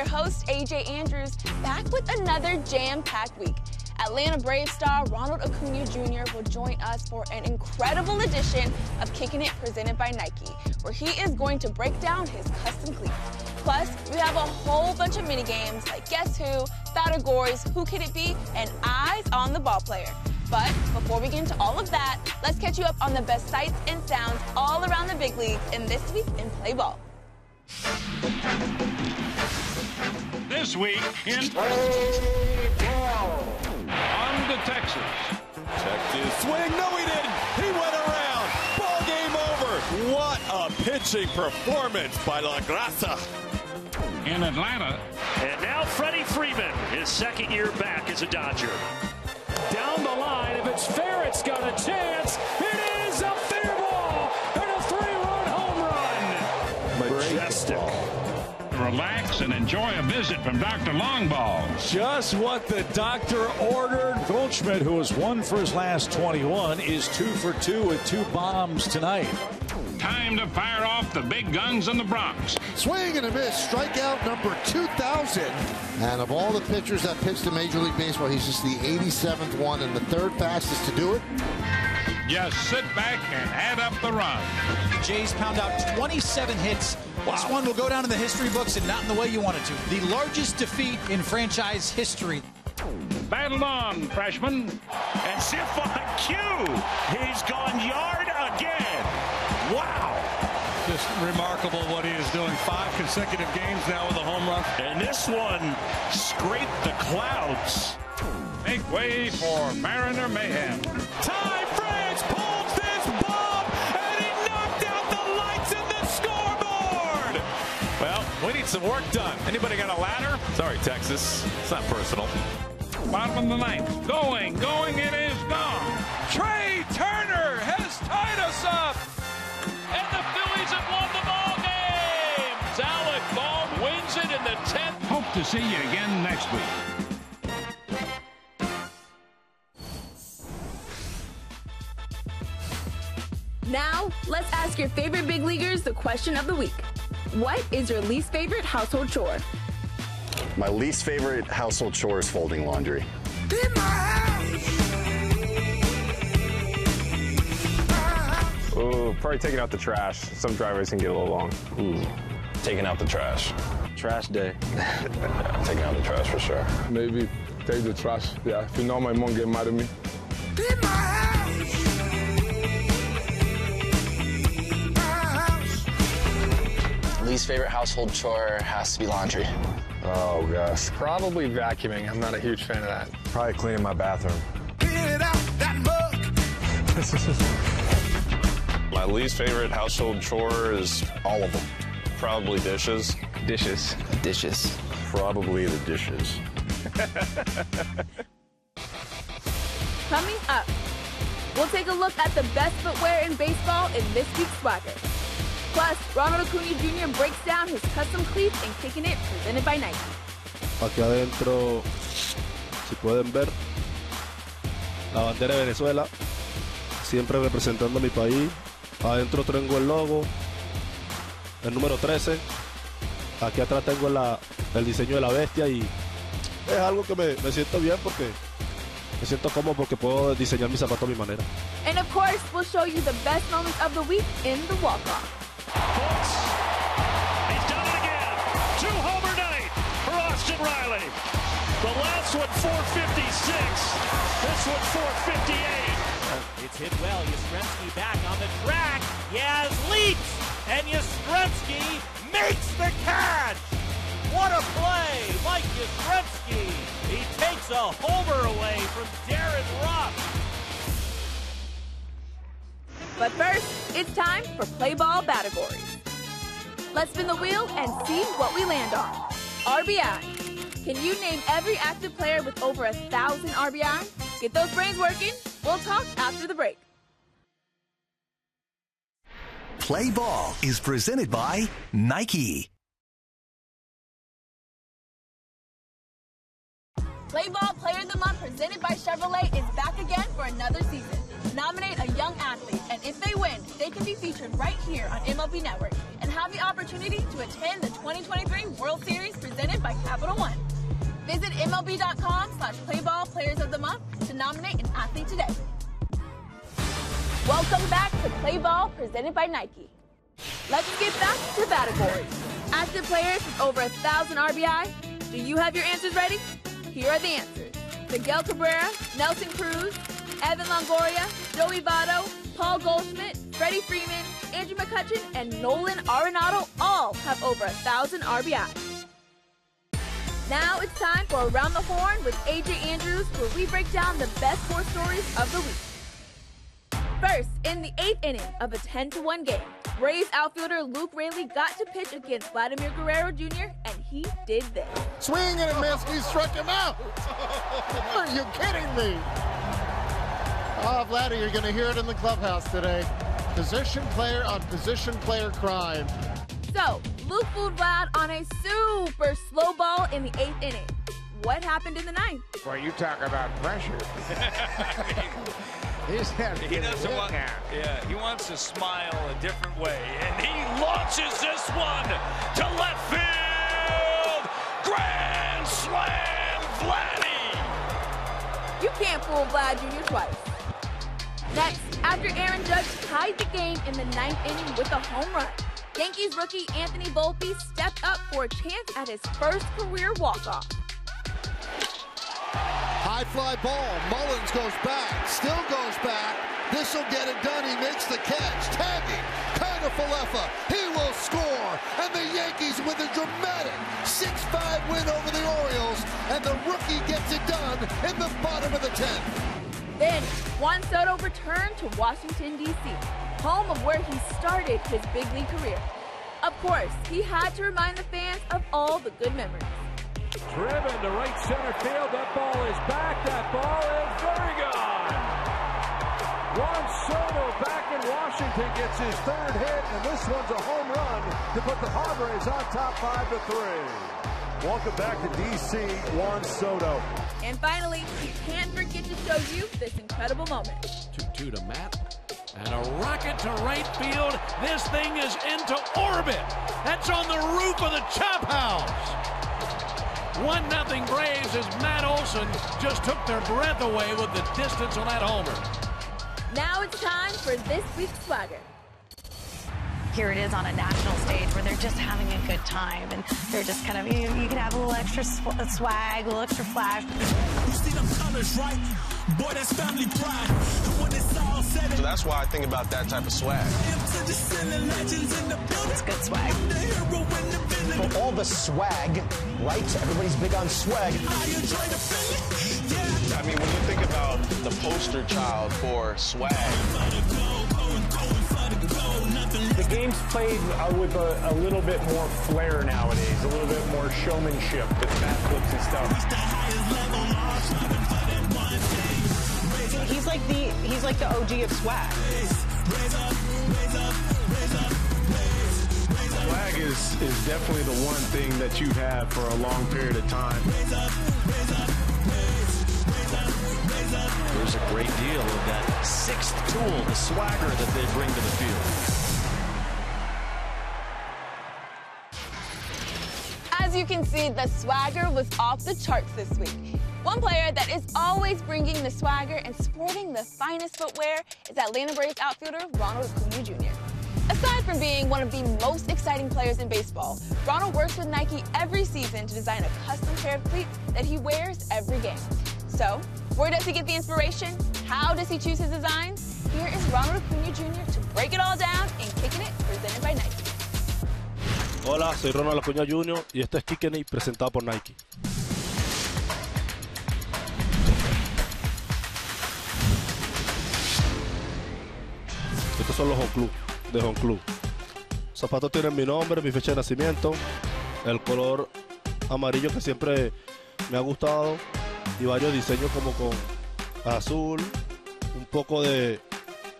your host, AJ Andrews, back with another jam packed week. Atlanta Brave star Ronald Acuña Jr. will join us for an incredible edition of Kicking It presented by Nike, where he is going to break down his custom cleats. Plus, we have a whole bunch of mini games like Guess Who, Categories, Who Could It Be, and Eyes on the Ball Player. But before we get into all of that, let's catch you up on the best sights and sounds all around the big leagues in this week in Play Ball. This week in on to Texas. Checked his swing. No, he didn't. He went around. Ball game over. What a pitching performance by La Grasa. In Atlanta. And now Freddie Freeman, his second year back as a Dodger. Down the line, if it's fair, it's got a chance. It is a fair ball and a three-run home run. Majestic. Relax and enjoy a visit from Dr. Longball. Just what the doctor ordered. Goldschmidt, who has won for his last 21, is two for two with two bombs tonight. Time to fire off the big guns in the Bronx. Swing and a miss. Strikeout number 2,000. And of all the pitchers that pitched in Major League Baseball, he's just the 87th one and the third fastest to do it. Just sit back and add up the runs. Jays pound out 27 hits. This one will go down in the history books and not in the way you want it to. The largest defeat in franchise history. Battled on, freshman. And Sif on cue. He's gone yard again. Wow. Just remarkable what he is doing. Five consecutive games now with a home run. And this one scraped the clouds. Make way for Mariner Mayhem. Ty some work done. Anybody got a ladder? Sorry, Texas. It's not personal. Bottom of the ninth. Going, going, it is gone. Trea Turner has tied us up. And the Phillies have won the ball game. Alec Bohm wins it in the 10th. Hope to see you again next week. Now, let's ask your favorite big leaguers the question of the week. What is your least favorite household chore? My least favorite household chore is folding laundry. Ooh, probably taking out the trash. Some driveways can get a little long. Ooh, taking out the trash. Trash day. Yeah, taking out the trash for sure. Maybe take the trash. Yeah, if you know my mom get mad at me. Least favorite household chore has to be laundry. Oh gosh, probably vacuuming. I'm not a huge fan of that. Probably cleaning my bathroom. My least favorite household chore is all of them. Probably dishes. Dishes. Dishes. Probably the dishes. Coming up, we'll take a look at the best footwear in baseball in this week's Swagger. Plus, Ronald Acuna Jr. breaks down his custom cleats and kicking it presented by Nike. Aquí adentro, si pueden ver, la bandera de Venezuela, siempre representando a mi país. Adentro tengo el logo, el número 13. Aquí atrás tengo la, el diseño de la bestia y es algo que me, me siento bien porque me siento cómodo porque puedo diseñar mis zapatos a mi manera. And of course, we'll show you the best moments of the week in the walk-off. Riley. The last one 456. This one 458. It's hit well. Yastrzemski back on the track. Yaz leaps, and Yastrzemski makes the catch. What a play, Mike Yastrzemski. He takes a homer away from Darin Ruf. But first, it's time for Play Ball categories. Let's spin the wheel and see what we land on. RBI. Can you name every active player with over a thousand RBI? Get those brains working. We'll talk after the break. Play Ball is presented by Nike. Play Ball Player of the Month presented by Chevrolet is back again for another season. Nominate a young athlete, and if they win, they can be featured right here on MLB Network and have the opportunity to attend the 2023 World Series presented by Capital One. Visit MLB.com slash Playball Players of the Month to nominate an athlete today. Welcome back to Play Ball presented by Nike. Let's get back to categories. Active players with over a thousand RBI. Do you have your answers ready? Here are the answers. Miguel Cabrera, Nelson Cruz, Evan Longoria, Joey Votto, Paul Goldschmidt, Freddie Freeman, Andrew McCutchen, and Nolan Arenado all have over a thousand RBI. Now it's time for Around the Horn with AJ Andrews, where we break down the best sports stories of the week. First, in the eighth inning of a 10 to 1 game, Braves outfielder Luke Raley got to pitch against Vladimir Guerrero Jr., and he did this. Swing and a miss. He struck him out. Are you kidding me? Oh, Vladdy, you're going to hear it in the clubhouse today. Position player on position player crime. So, Luke fooled Vlad on a super slow ball in the eighth inning. What happened in the ninth? Boy, you talk about pressure. He's having He doesn't want. Yeah, he wants to smile a different way, and he launches this one to left field. Grand slam, Vladdy. You can't fool Vlad Jr. twice. After Aaron Judge tied the game in the ninth inning with a home run, Yankees rookie Anthony Volpe stepped up for a chance at his first career walk-off. High fly ball. Mullins goes back. Still goes back. This will get it done. He makes the catch. Tagging. Kiner-Falefa. He will score. And the Yankees with a dramatic 6-5 win over the Orioles. And the rookie gets it done in the bottom of the 10th. Then, Juan Soto returned to Washington, D.C., home of where he started his big league career. Of course, he had to remind the fans of all the good memories. Driven to right center field. That ball is back. That ball is very gone. Juan Soto back in Washington gets his third hit, and this one's a home run to put the Padres on top five to three. Welcome back to D.C., Juan Soto. And finally, we can't forget to show you this incredible moment. 2-2 to Matt. And a rocket to right field. This thing is into orbit. That's on the roof of the Chop House. 1-0 Braves as Matt Olson just took their breath away with the distance on that homer. Now it's time for this week's swagger. Here it is on a national stage where they're just having a good time and they're just kind of, you, you can have a little extra sw- uh, swag, a little extra flash. You see them colors, right? Boy, that's family pride. When it's all said So that's why I think about that type of swag. It's good swag. For all the swag, right? Everybody's big on swag. I mean, when you think about the poster child for swag, The game's played uh, with a, a little bit more flair nowadays, a little bit more showmanship with backflips and stuff. He's like the he's like the OG of swag. Swag is, is definitely the one thing that you've had for a long period of time. There's a great deal of that sixth tool, the swagger that they bring to the field. As you can see, the swagger was off the charts this week. One player that is always bringing the swagger and sporting the finest footwear is Atlanta Braves outfielder Ronald Acuña Jr. Aside from being one of the most exciting players in baseball, Ronald works with Nike every season to design a custom pair of cleats that he wears every game. So, where does he get the inspiration? How does he choose his designs? Here is Ronald Acuna Jr. to break it all down and Kicking It, presented by Nike. Hola, soy Ronald Acuña Jr. y esto es Kicking It presentado por Nike. Estos son los Home Club, de Home Club. Los zapatos tienen mi nombre, mi fecha de nacimiento, el color amarillo que siempre me ha gustado y varios diseños como con azul, un poco de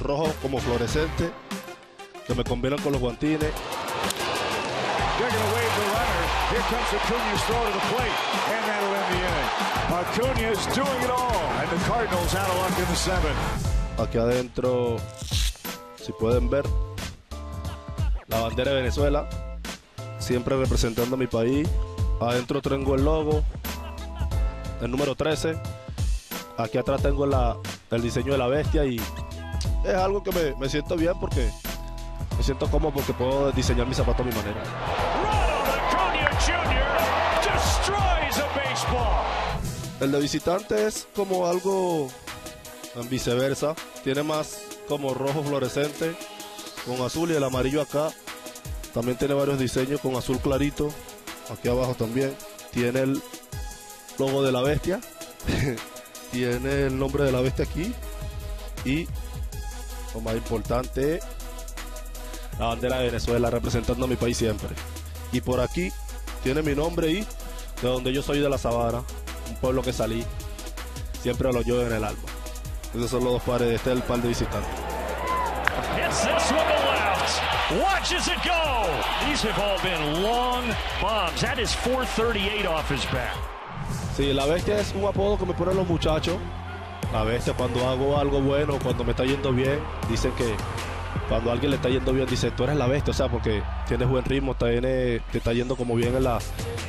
rojo como fluorescente, que me combinan con los guantines. They're going to wave the runner. Here comes Acuna's throw to the plate, and that'll end the inning. Acuna is doing it all, and the Cardinals out of luck in the seventh. Aquí adentro, si pueden ver, la bandera de Venezuela, siempre representando a mi país. Adentro tengo el logo, el número 13. Aquí atrás tengo la, el diseño de la bestia y es algo que me, me siento bien porque me siento cómodo porque puedo diseñar mi zapato a mi manera. El de visitante es como algo viceversa. Tiene más como rojo fluorescente con azul y el amarillo acá. También tiene varios diseños con azul clarito. Aquí abajo también. Tiene el logo de la bestia. tiene el nombre de la bestia aquí. Y lo más importante, la bandera de Venezuela representando a mi país siempre. Y por aquí tiene mi nombre y de donde yo soy de la Sabana, un pueblo que salí, siempre lo llevo en el alma. Esos son los dos pares, este es el par de visitantes. It go. These have all been long bombs. That is 438 off his bat. Sí, la bestia es un apodo que me ponen los muchachos. La bestia cuando hago algo bueno, cuando me está yendo bien, dicen que cuando a alguien le está yendo bien, dice, tú eres la bestia, o sea, porque tienes buen ritmo, te, te está yendo como bien en la,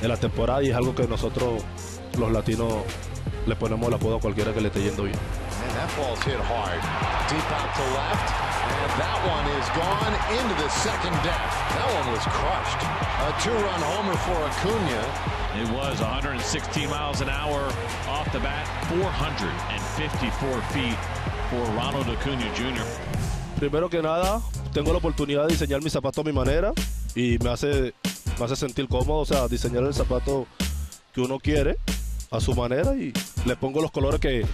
en la temporada y es algo que nosotros los latinos le ponemos el apodo a cualquiera que le esté yendo bien. And that ball's hit hard. Deep out to left. And that one is gone into the second deck. That one was crushed. A two-run homer for Acuna. It was 116 miles an hour off the bat, 454 feet for Ronald Acuna Jr. Primero que nada, tengo la oportunidad de diseñar mi zapato a mi manera y me hace, me hace sentir cómodo, o sea, diseñar el zapato que uno quiere a su manera y le pongo los colores que,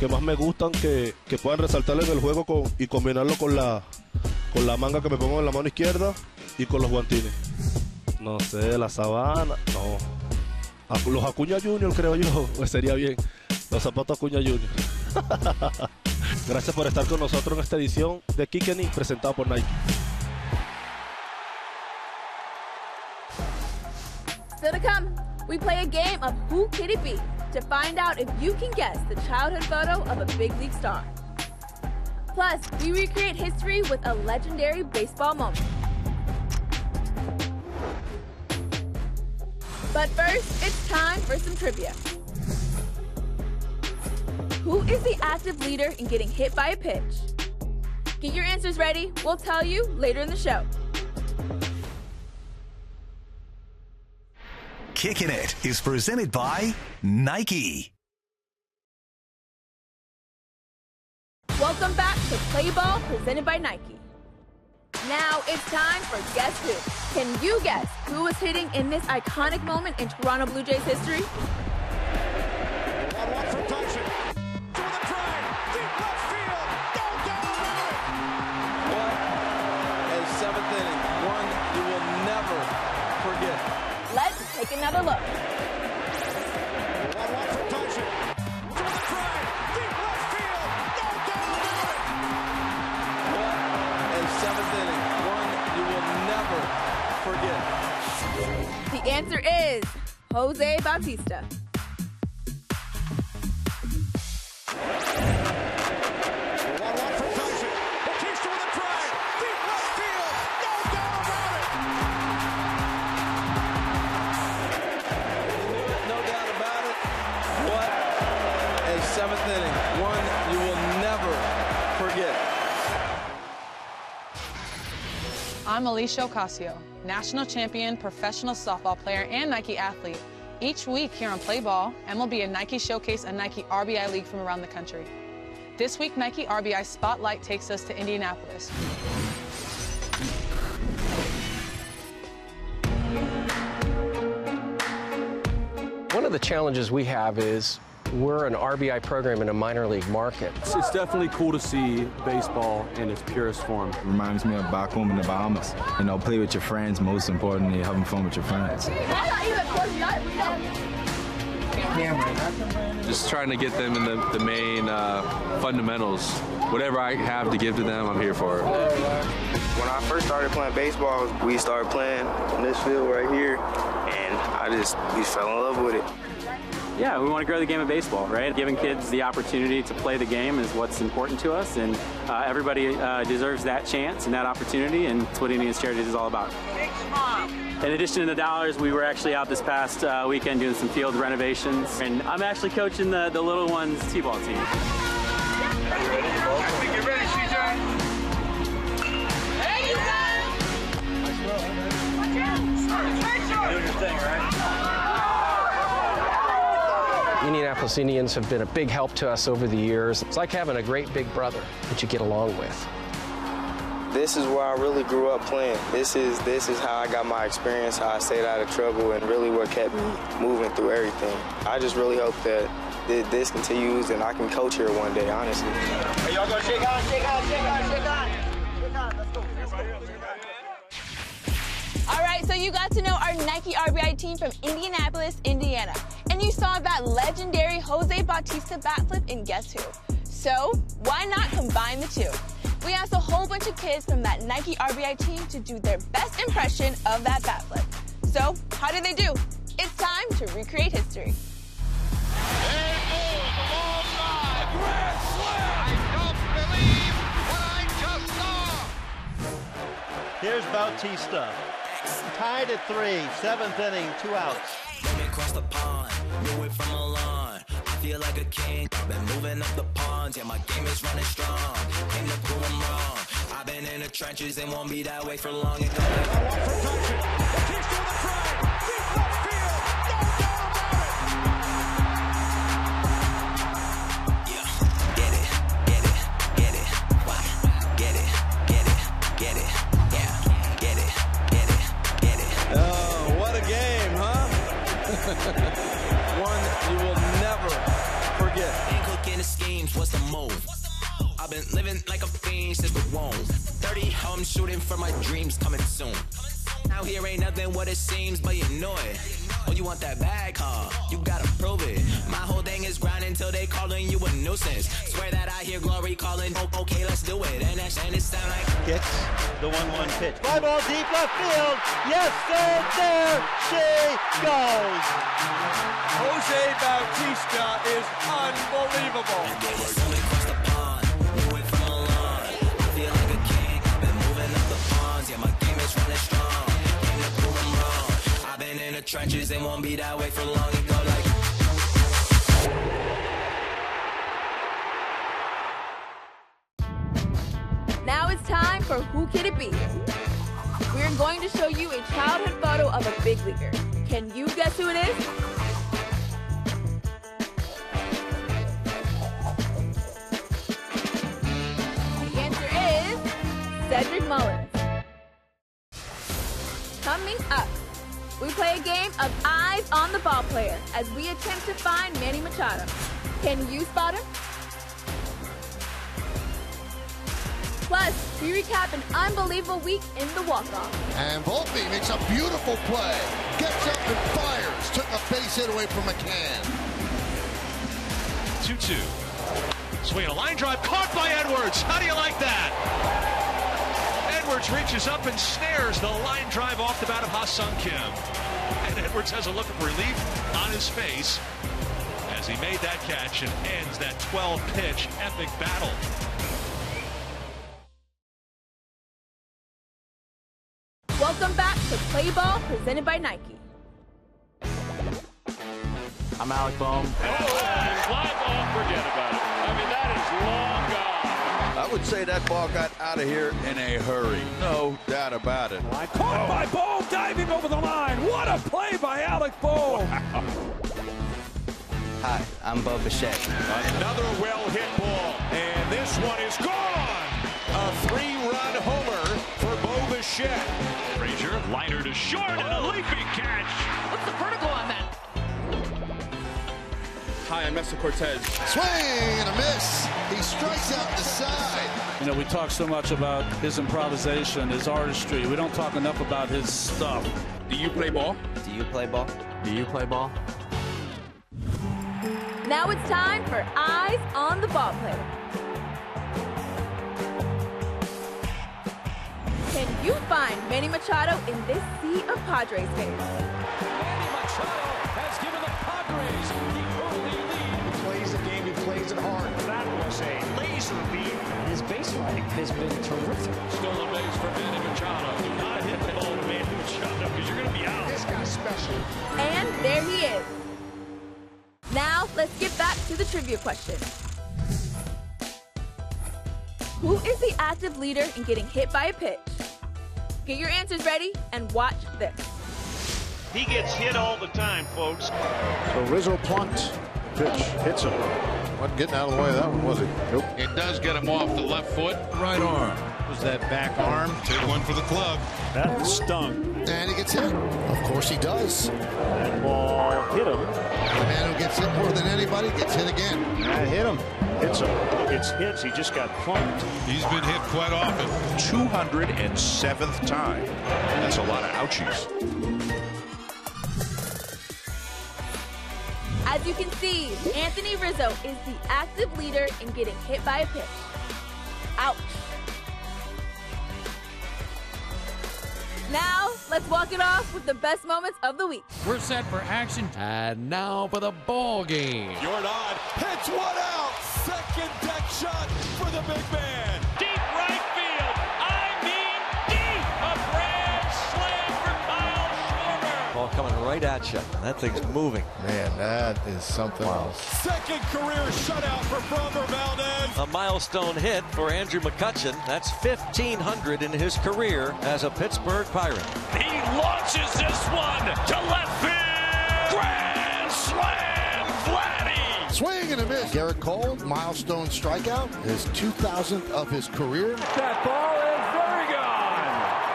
que más me gustan, que, que puedan resaltar en el juego con, y combinarlo con la, con la manga que me pongo en la mano izquierda y con los guantines. No sé, la sabana, no. Los Acuña Junior creo yo, sería bien. Los zapatos Acuña Junior. Gracias por estar con nosotros en esta edición de Kikeni presentado por Nike. Still to come, we play a game of Who Could It Be to find out if you can guess the childhood photo of a big league star. Plus, we recreate history with a legendary baseball moment. But first, it's time for some trivia. Who is the active leader in getting hit by a pitch? Get your answers ready. We'll tell you later in the show. Kicking It is presented by Nike. Welcome back to Play Ball presented by Nike. Now it's time for Guess Who. Can you guess who was hitting in this iconic moment in Toronto Blue Jays history? Take another look. A seventh inning, one you will never forget. The answer is Jose Bautista. I'm Alicia Ocasio, national champion, professional softball player, and Nike athlete. Each week here on Play Ball, MLB and Nike showcase a Nike RBI league from around the country. This week, Nike RBI Spotlight takes us to Indianapolis. One of the challenges we have is we're an RBI program in a minor league market. It's, it's definitely cool to see baseball in its purest form. Reminds me of back home in the Bahamas. You know, play with your friends, most importantly, having fun with your friends. Just trying to get them in the, the main uh, fundamentals. Whatever I have to give to them, I'm here for it. When I first started playing baseball, we started playing in this field right here, and I just we fell in love with it. Yeah, we want to grow the game of baseball, right? Giving kids the opportunity to play the game is what's important to us, and uh, everybody uh, deserves that chance and that opportunity, and it's what Indians Charities is all about. In addition to the dollars, we were actually out this past uh, weekend doing some field renovations, and I'm actually coaching the, the little ones t-ball team. Hey you Indianapolis Indians have been a big help to us over the years. It's like having a great big brother that you get along with. This is where I really grew up playing. This is this is how I got my experience, how I stayed out of trouble, and really what kept me moving through everything. I just really hope that this continues and I can coach here one day, honestly. Hey, y'all gonna shake on, shake on, shake on, shake on. Shake on, let's go. All right, so you got to know our Nike RBI team from Indianapolis, Indiana. And you saw that legendary Jose Bautista bat flip in Guess Who? So, why not combine the two? We asked a whole bunch of kids from that Nike RBI team to do their best impression of that bat flip. So, how did they do? It's time to recreate history. Here's Bautista. Tied at three, seventh inning, two outs. Let me cross the pond, knew it from line. I feel like a king, I've been moving up the ponds. Yeah, my game is running strong. Came to prove I'm wrong. I've been in the trenches and won't be that way for long. It go Oh, I've been living like a fiend since the womb. 30, I'm shooting for my dreams coming soon. Out here ain't nothing what it seems, but you know it. Oh, you want that bag, huh? You gotta prove it. My whole thing is grinding till they calling you a nuisance. Swear that I hear glory calling. Oh, okay, let's do it. And that and it sound like Gets the 1-1 pitch. Fly ball deep left field. Yes, sir, there she goes. Jose Bautista is unbelievable. Trenches and won't be that way for long. It go like. Now it's time for Who Can It Be? We're going to show you a childhood photo of a big leaguer. Can you guess who it is? The answer is Cedric Mullins. Player as we attempt to find Manny Machado. Can you spot him? Plus, we recap an unbelievable week in the walk-off. And Volpe makes a beautiful play. Gets up and fires. Took a base hit away from McCann. 2 2. Swing a line drive caught by Edwards. How do you like that? Edwards reaches up and snares the line drive off the bat of Ha-Seong Kim. And Edwards has a look of relief on his face as he made that catch and ends that 12 pitch epic battle. Welcome back to Play Ball presented by Nike. I'm Alec Bohm. I would say that ball got out of here in a hurry. No doubt about it. Caught by Bohm, diving over the line. What a play by Alec Bohm. Hi, I'm Bo Bichette. Another well-hit ball, and this one is gone. A three-run homer for Bo Bichette. Frazier, liner to short, and a leaping catch. What's the vertical on that? Hi, I'm Nestor Cortes. Swing and a miss. He strikes out the side. You know, we talk so much about his improvisation, his artistry. We don't talk enough about his stuff. Do you play ball? Do you play ball? Do you play ball? Now it's time for Eyes on the Ball Player. Can you find Manny Machado in this sea of Padres fans? Manny Machado has given the Padres plays it hard. That was a laser beam. His base running has been terrific. Stolen base for Manny Machado. Do not hit the ball to Manny Machado because you're going to be out. This guy's special. And there he is. Now, let's get back to the trivia question. Who is the active leader in getting hit by a pitch? Get your answers ready and watch this. He gets hit all the time, folks. So Rizzo punts. Pitch hits him. Wasn't getting out of the way of that one, was he? Nope. It does get him off the left foot, right arm. Was that back arm? Take one for the club. That stung. And he gets hit. Of course he does. That ball hit him. The man who gets hit more than anybody gets hit again. That hit him. Hits him. Gets hits. He just got plunked. He's been hit quite often. 207th time. That's a lot of ouchies. You can see, Anthony Rizzo is the active leader in getting hit by a pitch. Ouch. Now, let's walk it off with the best moments of the week. We're set for action. And now for the ball game. Jordan hits one out. Second deck shot for the big man. Coming right at you. That thing's moving. Man, that is something else. Second career shutout for Framber Valdez. A milestone hit for Andrew McCutchen. That's 1,500 in his career as a Pittsburgh Pirate. He launches this one to left field. Grand slam, Vladdy. Swing and a miss. Gerrit Cole, milestone strikeout, his 2000th of his career. That ball is very gone.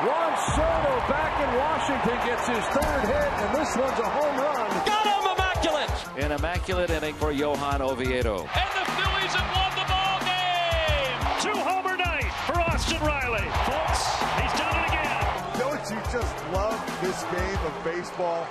Juan Soto back in Washington gets his third hit, and this one's a home run. Got him immaculate. An immaculate inning for Johan Oviedo. And the Phillies have won the ball game. Two homer night for Austin Riley. Folks, he's done it again. Don't you just love this game of baseball?